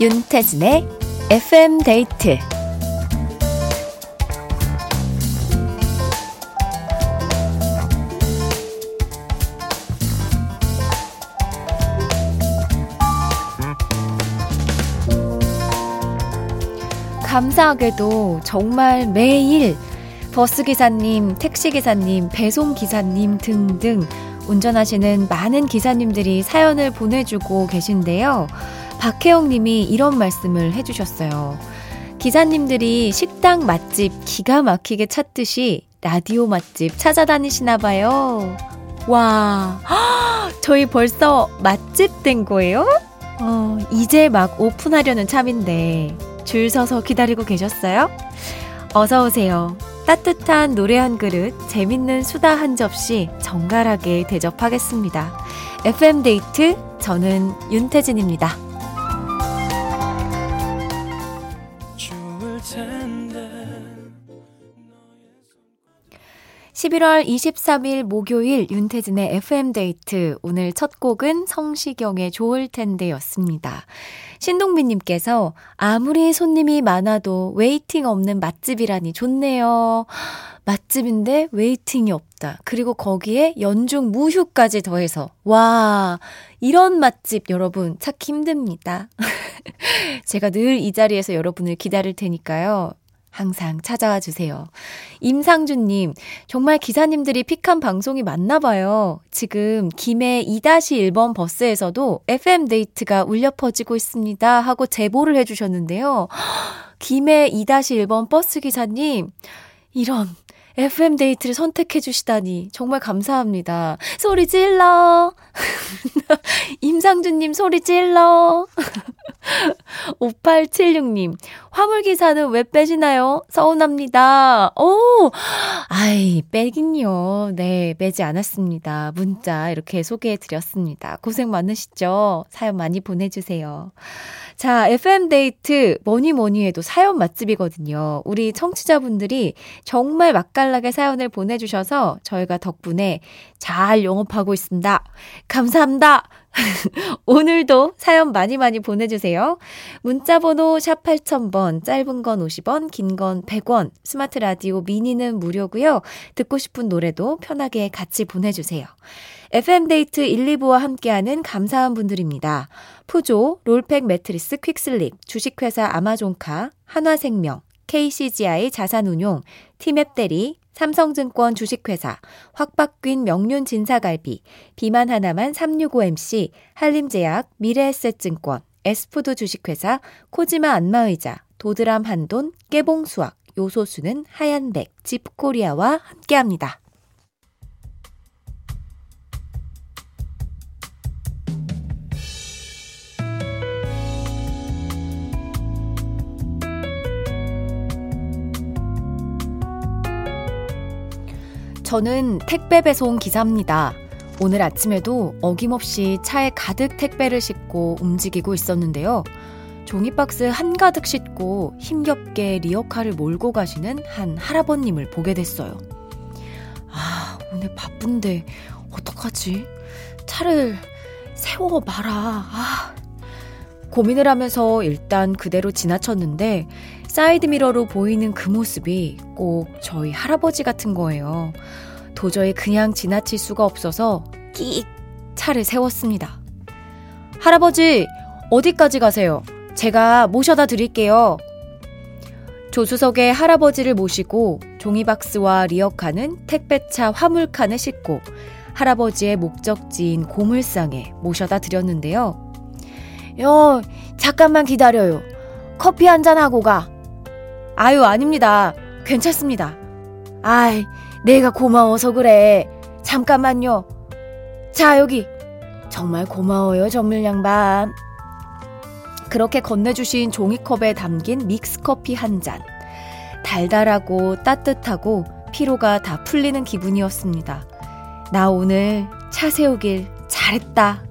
윤태진의 FM 데이트 감사하게도 정말 매일 버스기사님, 택시기사님, 배송기사님 등등 운전하시는 많은 기사님들이 사연을 보내주고 계신데요. 박혜영 님이 이런 말씀을 해주셨어요. 기사님들이 식당 맛집 기가 막히게 찾듯이 라디오 맛집 찾아다니시나 봐요. 와, 저희 벌써 맛집 된 거예요? 어, 이제 막 오픈하려는 참인데 줄 서서 기다리고 계셨어요? 어서 오세요. 따뜻한 노래 한 그릇, 재밌는 수다 한 접시 정갈하게 대접하겠습니다. FM 데이트 저는 윤태진입니다. 11월 23일 목요일 윤태진의 FM데이트. 오늘 첫 곡은 성시경의 좋을 텐데 였습니다. 신동민님께서 아무리 손님이 많아도 waiting 없는 맛집이라니 좋네요. 맛집인데 waiting이 없다. 그리고 거기에 연중 무휴까지 더해서. 와, 이런 맛집 여러분 찾기 힘듭니다. 제가 늘 이 자리에서 여러분을 기다릴 테니까요. 항상 찾아와 주세요. 임상준님, 정말 기사님들이 픽한 방송이 맞나 봐요. 지금 김해 2-1번 버스에서도 FM데이트가 울려 퍼지고 있습니다. 하고 제보를 해주셨는데요. 김해 2-1번 버스 기사님, 이런 FM데이트를 선택해 주시다니 정말 감사합니다. 소리 질러! 임상준 님 소리 질러! 5876님, 화물기사는 왜 빼시나요? 서운합니다. 오! 아이, 빼긴요. 네, 빼지 않았습니다. 문자 이렇게 소개해 드렸습니다. 고생 많으시죠? 사연 많이 보내주세요. 자, FM데이트 뭐니 뭐니 해도 사연 맛집이거든요. 우리 청취자분들이 정말 맛깔나게 사연을 보내주셔서 저희가 덕분에 잘 영업하고 있습니다. 감사합니다. 오늘도 사연 많이 많이 보내주세요. 문자번호 샵 8000번, 짧은 건 50원, 긴 건 100원, 스마트 라디오 미니는 무료고요. 듣고 싶은 노래도 편하게 같이 보내주세요. FM데이트 1, 2부와 함께하는 감사한 분들입니다. 푸조, roll pack 매트리스 퀵슬립, 주식회사 아마존카, 한화생명, KCGI 자산운용, 티맵대리, 삼성증권 주식회사, 확박균 명륜 진사갈비, 비만 하나만 365MC, 한림제약, 미래에셋증권, 에스푸드 주식회사, 코지마 안마의자, 도드람 한돈, 깨봉수학, 요소수는 하얀백, 집코리아와 함께합니다. 저는 택배 배송 기사입니다. 오늘 아침에도 어김없이 차에 가득 택배를 싣고 움직이고 있었는데요. 종이박스 한가득 싣고 힘겹게 리어카를 몰고 가시는 한 할아버님을 보게 됐어요. 아, 오늘 바쁜데 어떡하지? 차를 세워 봐라. 아. 고민을 하면서 일단 그대로 지나쳤는데 사이드미러로 보이는 그 모습이 꼭 저희 할아버지 같은 거예요. 도저히 그냥 지나칠 수가 없어서 끼익 차를 세웠습니다. 할아버지, 어디까지 가세요? 제가 모셔다 드릴게요. 조수석에 할아버지를 모시고 종이박스와 리어카는 택배차 화물칸에 싣고 할아버지의 목적지인 고물상에 모셔다 드렸는데요. 요, 잠깐만 기다려요. 커피 한 잔 하고 가. 아유, 아닙니다. 괜찮습니다. 아이, 내가 고마워서 그래. 잠깐만요. 자, 여기. 정말 고마워요, 정밀 양반. 그렇게 건네주신 종이컵에 담긴 믹스커피 한 잔. 달달하고 따뜻하고 피로가 다 풀리는 기분이었습니다. 나 오늘 차 세우길 잘했다.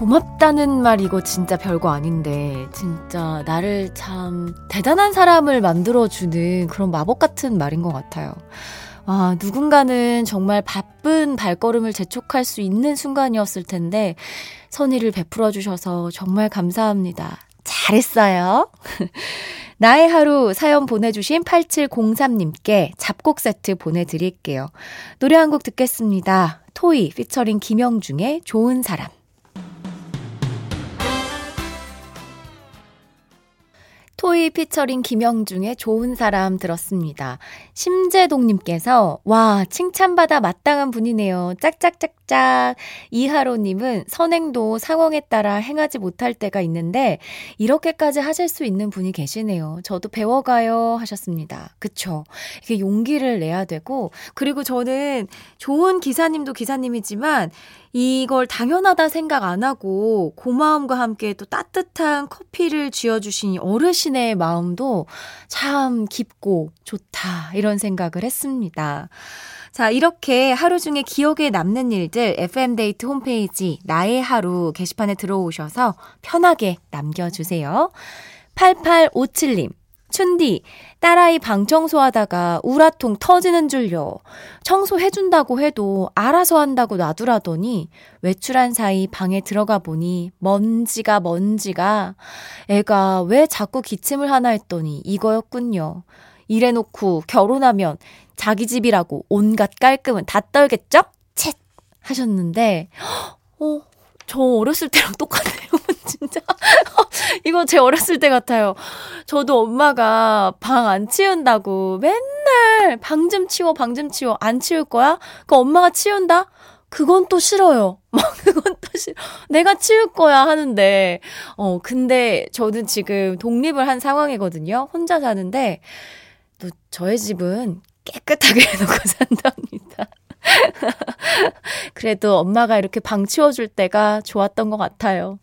고맙다는 말 이거 진짜 별거 아닌데, 진짜 나를 참 대단한 사람을 만들어주는 그런 마법 같은 말인 것 같아요. 아, 누군가는 정말 바쁜 발걸음을 재촉할 수 있는 순간이었을 텐데, 선의를 베풀어 주셔서 정말 감사합니다. 잘했어요. 나의 하루 사연 보내주신 8703님께 잡곡 세트 보내드릴게요. 노래 한 곡 듣겠습니다. 토이 피처링 김영중의 좋은 사람. 토이 피처링 김영중의 좋은 사람 들었습니다. 심재동님께서, 와, 칭찬받아 마땅한 분이네요. 짝짝짝 짝. 이하로님은 선행도 상황에 따라 행하지 못할 때가 있는데, 이렇게까지 하실 수 있는 분이 계시네요. 저도 배워가요. 하셨습니다. 그쵸. 이게 용기를 내야 되고, 그리고 저는 좋은 기사님도 기사님이지만, 이걸 당연하다 생각 안 하고 고마움과 함께 또 따뜻한 커피를 쥐어주신 어르신의 마음도 참 깊고 좋다 이런 생각을 했습니다. 자, 이렇게 하루 중에 기억에 남는 일들 FM데이트 홈페이지 나의 하루 게시판에 들어오셔서 편하게 남겨주세요. 8857님. 춘디, 딸아이 방 청소하다가 우라통 터지는 줄요. 청소해준다고 해도 알아서 한다고 놔두라더니 외출한 사이 방에 들어가 보니 먼지가 먼지가 애가 왜 자꾸 기침을 하나 했더니 이거였군요. 이래놓고 결혼하면 자기 집이라고 온갖 깔끔은 다 떨겠죠? 쳇! 하셨는데, 어, 저 어렸을 때랑 똑같네요. 진짜. 이거 제 어렸을 때 같아요. 저도 엄마가 방 안 치운다고 맨날 방 좀 치워, 방 좀 치워. 안 치울 거야? 그 엄마가 치운다? 그건 또 싫어요. 막 그건 또 싫어. 내가 치울 거야 하는데 어 근데 저는 지금 독립을 한 상황이거든요. 혼자 사는데 또 저의 집은 깨끗하게 해놓고 산답니다. 그래도 엄마가 이렇게 방 치워줄 때가 좋았던 것 같아요.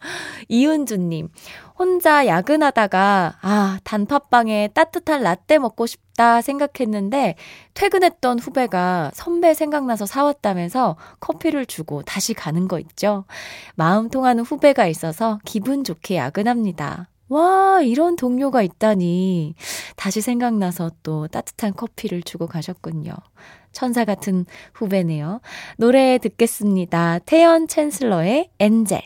이은주님, 혼자 야근하다가, 아, 단팥빵에 따뜻한 라떼 먹고 싶다 생각했는데, 퇴근했던 후배가 선배 생각나서 사왔다면서 커피를 주고 다시 가는 거 있죠. 마음 통하는 후배가 있어서 기분 좋게 야근합니다. 와, 이런 동료가 있다니. 다시 생각나서 또 따뜻한 커피를 주고 가셨군요. 천사 같은 후배네요. 노래 듣겠습니다. 태연 챈슬러의 엔젤.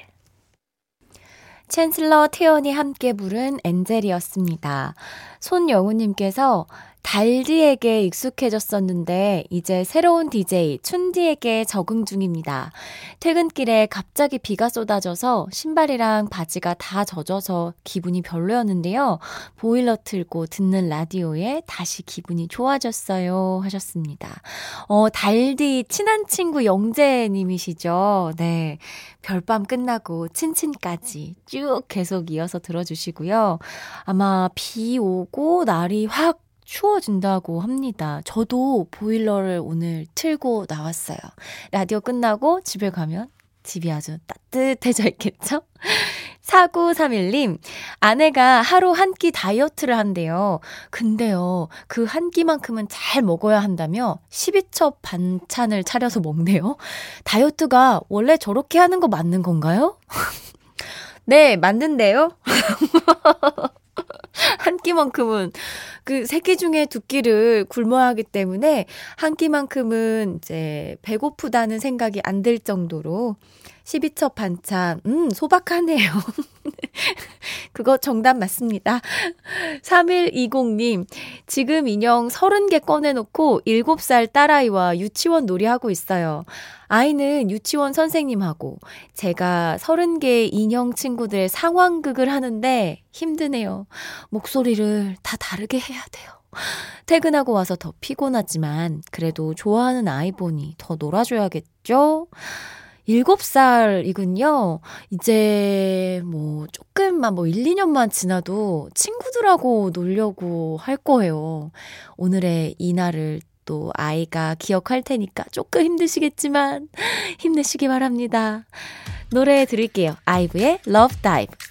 챈슬러 태연이 함께 부른 엔젤이었습니다. 손영우님께서 달디에게 익숙해졌었는데 이제 새로운 DJ 춘디에게 적응 중입니다. 퇴근길에 갑자기 비가 쏟아져서 신발이랑 바지가 다 젖어서 기분이 별로였는데요. 보일러 틀고 듣는 라디오에 다시 기분이 좋아졌어요. 하셨습니다. 어, 달디 친한 친구 영재 님이시죠? 네. 별밤 끝나고 친친까지 쭉 계속 이어서 들어주시고요. 아마 비 오고 날이 확 추워진다고 합니다. 저도 보일러를 오늘 틀고 나왔어요. 라디오 끝나고 집에 가면 집이 아주 따뜻해져 있겠죠? 4931님, 아내가 하루 한 끼 다이어트를 한대요. 근데요, 그 한 끼만큼은 잘 먹어야 한다며 12첩 반찬을 차려서 먹네요. 다이어트가 원래 저렇게 하는 거 맞는 건가요? 네, 맞는데요? 한 끼만큼은 그 세 끼 중에 두 끼를 굶어야 하기 때문에 한 끼만큼은 이제 배고프다는 생각이 안 들 정도로 12첩 반찬, 음, 소박하네요. 그거 정답 맞습니다. 3120님, 지금 인형 30개 꺼내놓고 7살 딸아이와 유치원 놀이하고 있어요. 아이는 유치원 선생님하고 제가 30개의 인형 친구들의 상황극을 하는데 힘드네요. 목소리를 다 다르게 해야 돼요. 퇴근하고 와서 더 피곤하지만 그래도 좋아하는 아이 보니 더 놀아줘야겠죠? 7살이군요. 이제 뭐 조금만 뭐 1, 2년만 지나도 친구들하고 놀려고 할 거예요. 오늘의 이날을 또 아이가 기억할 테니까 조금 힘드시겠지만 힘내시기 바랍니다. 노래 드릴게요. 아이브의 Love Dive.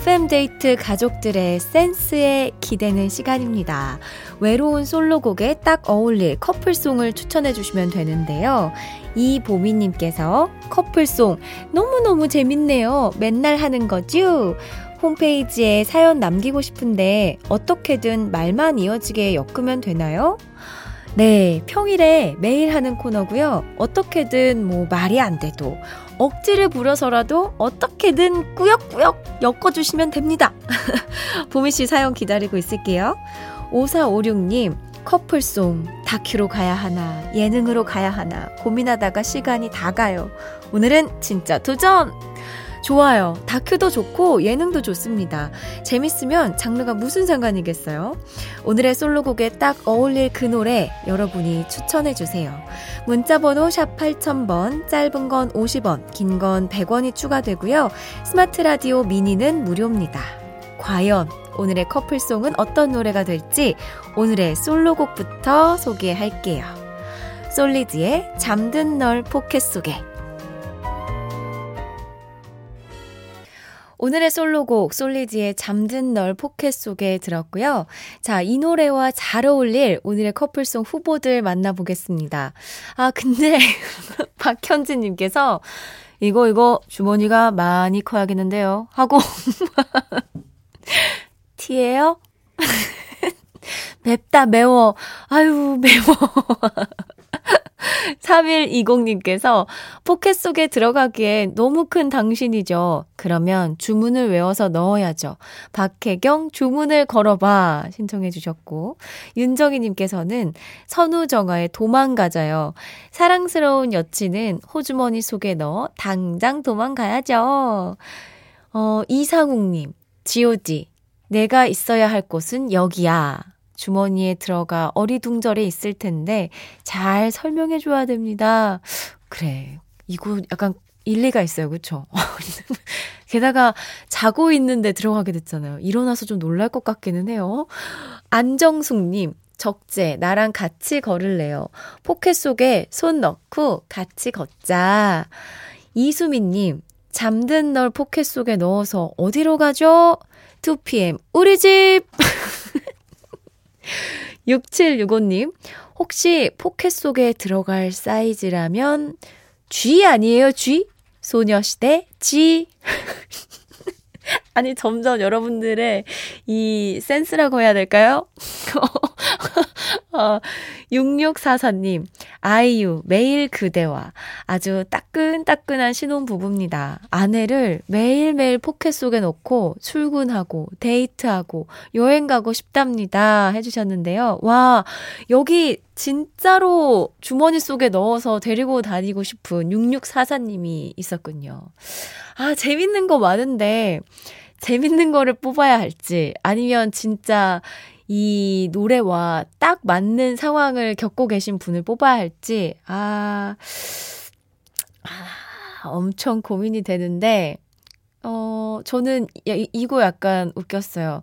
FM데이트 가족들의 센스에 기대는 시간입니다. 외로운 솔로곡에 딱 어울릴 커플송을 추천해 주시면 되는데요. 이보미님께서 커플송 너무너무 재밌네요. 맨날 하는 거죠? 홈페이지에 사연 남기고 싶은데 어떻게든 말만 이어지게 엮으면 되나요? 네, 평일에 매일 하는 코너고요. 어떻게든 뭐 말이 안 돼도 억지를 부려서라도 어떻게든 꾸역꾸역 엮어주시면 됩니다. 보미 씨 사연 기다리고 있을게요. 5456님, 커플송, 다큐로 가야 하나, 예능으로 가야 하나, 고민하다가 시간이 다 가요. 오늘은 진짜 도전! 좋아요. 다큐도 좋고 예능도 좋습니다. 재밌으면 장르가 무슨 상관이겠어요? 오늘의 솔로곡에 딱 어울릴 그 노래 여러분이 추천해 주세요. 문자 번호 샵 8000번, 짧은 건 50원, 긴 건 100원이 추가되고요. 스마트 라디오 미니는 무료입니다. 과연 오늘의 커플송은 어떤 노래가 될지 오늘의 솔로곡부터 소개할게요. 솔리드의 잠든 널 포켓 속에 오늘의 솔로곡 솔리드의 잠든 널 포켓 속에 들었고요. 자, 이 노래와 잘 어울릴 오늘의 커플송 후보들 만나보겠습니다. 아, 근데 박현진 님께서 이거 이거 주머니가 많이 커야겠는데요. 하고 T예요? 맵다 매워. 아유, 매워. 3120님께서 포켓 속에 들어가기에 너무 큰 당신이죠. 그러면 주문을 외워서 넣어야죠. 박혜경 주문을 걸어봐 신청해 주셨고 윤정희님께서는 선우정아의 도망가자요. 사랑스러운 여친은 호주머니 속에 넣어 당장 도망가야죠. 어, 이상욱님, 지오디, 내가 있어야 할 곳은 여기야. 주머니에 들어가 어리둥절해 있을 텐데 잘 설명해 줘야 됩니다. 그래. 이거 약간 일리가 있어요. 그쵸? 게다가 자고 있는데 들어가게 됐잖아요. 일어나서 좀 놀랄 것 같기는 해요. 안정숙님, 적재, 나랑 같이 걸을래요. 포켓 속에 손 넣고 같이 걷자. 이수민님, 잠든 널 포켓 속에 넣어서 어디로 가죠? 2pm, 우리 집! 6765님, 혹시 포켓 속에 들어갈 사이즈라면 Gee 아니에요, Gee? 소녀시대 Gee. 아니, 점점 여러분들의 이 센스라고 해야 될까요? 어, 6644님, 아이유, 매일 그대와 아주 따끈따끈한 신혼부부입니다. 아내를 매일매일 포켓 속에 넣고 출근하고 데이트하고 여행 가고 싶답니다. 해주셨는데요. 와, 여기 진짜로 주머니 속에 넣어서 데리고 다니고 싶은 6644님이 있었군요. 아, 재밌는 거 많은데, 재밌는 거를 뽑아야 할지, 아니면 진짜 이 노래와 딱 맞는 상황을 겪고 계신 분을 뽑아야 할지, 아, 아 엄청 고민이 되는데, 어, 저는 이, 이거 약간 웃겼어요.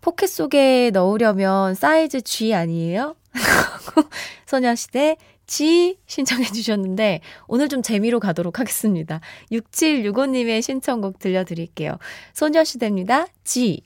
포켓 속에 넣으려면 사이즈 Gee 아니에요? 소녀시대 Gee 신청해 주셨는데 오늘 좀 재미로 가도록 하겠습니다. 6765님의 신청곡 들려드릴게요. 소녀시대입니다. G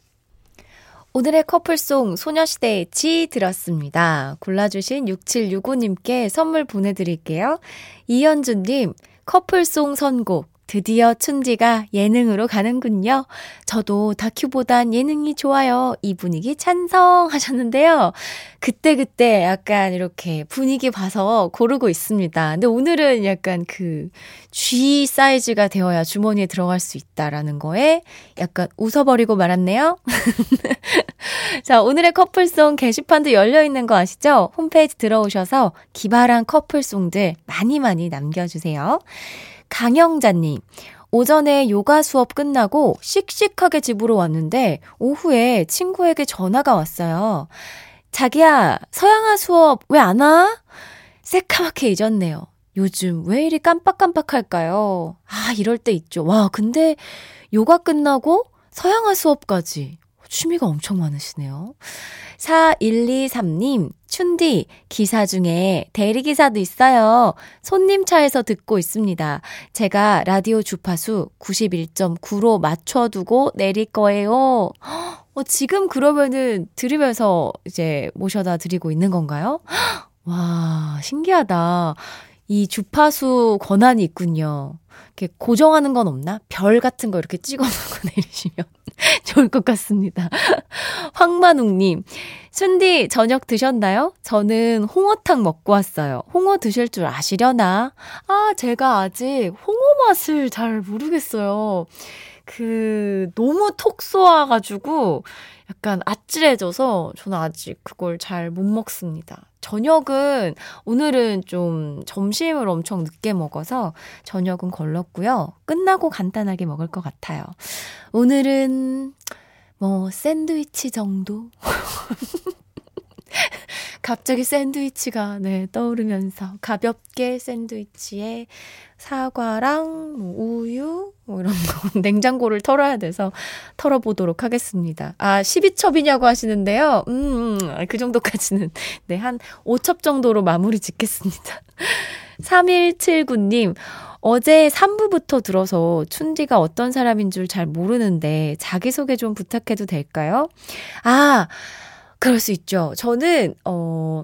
오늘의 커플송 소녀시대의 지 들었습니다. 골라주신 6765님께 선물 보내드릴게요. 이현주님, 커플송 선곡 드디어 춘지가 예능으로 가는군요. 저도 다큐보단 예능이 좋아요. 이 분위기 찬성하셨는데요. 그때그때 약간 이렇게 분위기 봐서 고르고 있습니다. 근데 오늘은 약간 그 G 사이즈가 되어야 주머니에 들어갈 수 있다라는 거에 약간 웃어버리고 말았네요. 자, 오늘의 커플송 게시판도 열려 있는 거 아시죠? 홈페이지 들어오셔서 기발한 커플송들 많이 많이 남겨주세요. 강영자님, 오전에 요가 수업 끝나고 씩씩하게 집으로 왔는데 오후에 친구에게 전화가 왔어요. 자기야, 서양화 수업 왜 안 와? 새카맣게 잊었네요. 요즘 왜 이리 깜빡깜빡할까요? 아, 이럴 때 있죠. 와, 근데 요가 끝나고 서양화 수업까지. 취미가 엄청 많으시네요. 4123님, 춘디, 기사 중에 대리기사도 있어요. 손님 차에서 듣고 있습니다. 제가 라디오 주파수 91.9로 맞춰두고 내릴 거예요. 어, 지금 그러면은 들으면서 이제 모셔다 드리고 있는 건가요? 와, 신기하다. 이 주파수 권한이 있군요. 이렇게 고정하는 건 없나? 별 같은 거 이렇게 찍어 놓고 내리시면 좋을 것 같습니다. 황만웅님, 순디 저녁 드셨나요? 저는 홍어탕 먹고 왔어요. 홍어 드실 줄 아시려나? 아, 제가 아직 홍어 맛을 잘 모르겠어요. 그, 너무 톡 쏘아가지고 약간 아찔해져서 저는 아직 그걸 잘 못 먹습니다. 저녁은 오늘은 좀 점심을 엄청 늦게 먹어서 저녁은 걸렀고요. 끝나고 간단하게 먹을 것 같아요. 오늘은 뭐 샌드위치 정도? 갑자기 샌드위치가 네, 떠오르면서 가볍게 샌드위치에 사과랑 뭐 우유 뭐 이런 거 냉장고를 털어야 돼서 털어보도록 하겠습니다. 아 12첩이냐고 하시는데요. 음, 음, 그 정도까지는 네, 한 5첩 정도로 마무리 짓겠습니다. 3179님 어제 3부부터 들어서 춘디가 어떤 사람인 줄 잘 모르는데 자기소개 좀 부탁해도 될까요? 아, 그럴 수 있죠. 저는, 어,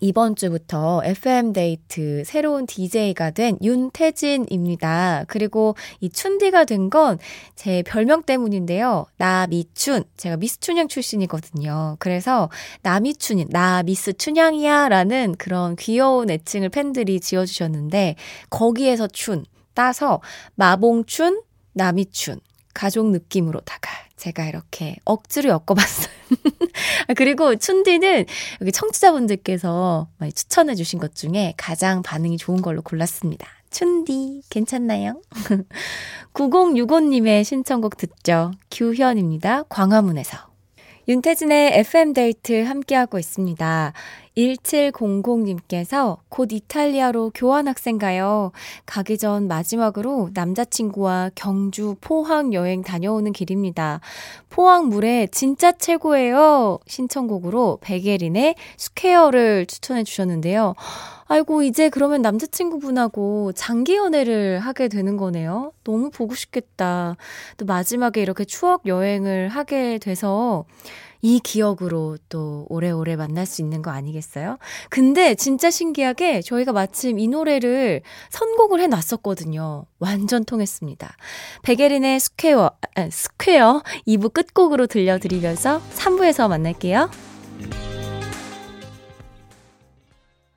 이번 주부터 FM데이트 새로운 DJ가 된 윤태진입니다. 그리고 이 춘디가 된 건 제 별명 때문인데요. 나 미춘. 제가 미스 춘향 출신이거든요. 그래서 나 미춘이, 나 미스 춘향이야 라는 그런 귀여운 애칭을 팬들이 지어주셨는데 거기에서 춘 따서 마봉춘, 나미춘 가족 느낌으로다가 제가 이렇게 억지로 엮어봤어요. 아, 그리고 춘디는 여기 청취자분들께서 많이 추천해 주신 것 중에 가장 반응이 좋은 걸로 골랐습니다. 춘디, 괜찮나요? 9065님의 신청곡 듣죠. 규현입니다. 광화문에서. 윤태진의 FM데이트 함께하고 있습니다. 1700님께서 곧 이탈리아로 교환학생 가요. 가기 전 마지막으로 남자친구와 경주 포항 여행 다녀오는 길입니다. 포항 물회 진짜 최고예요. 신청곡으로 백예린의 Square를 추천해 주셨는데요. 아이고, 이제 그러면 남자친구분하고 장기 연애를 하게 되는 거네요. 너무 보고 싶겠다. 또 마지막에 이렇게 추억 여행을 하게 돼서 이 기억으로 또 오래오래 만날 수 있는 거 아니겠어요? 근데 진짜 신기하게 저희가 마침 이 노래를 선곡을 해 놨었거든요. 완전 통했습니다. 백예린의 Square, 아, Square 2부 끝곡으로 들려드리면서 3부에서 만날게요.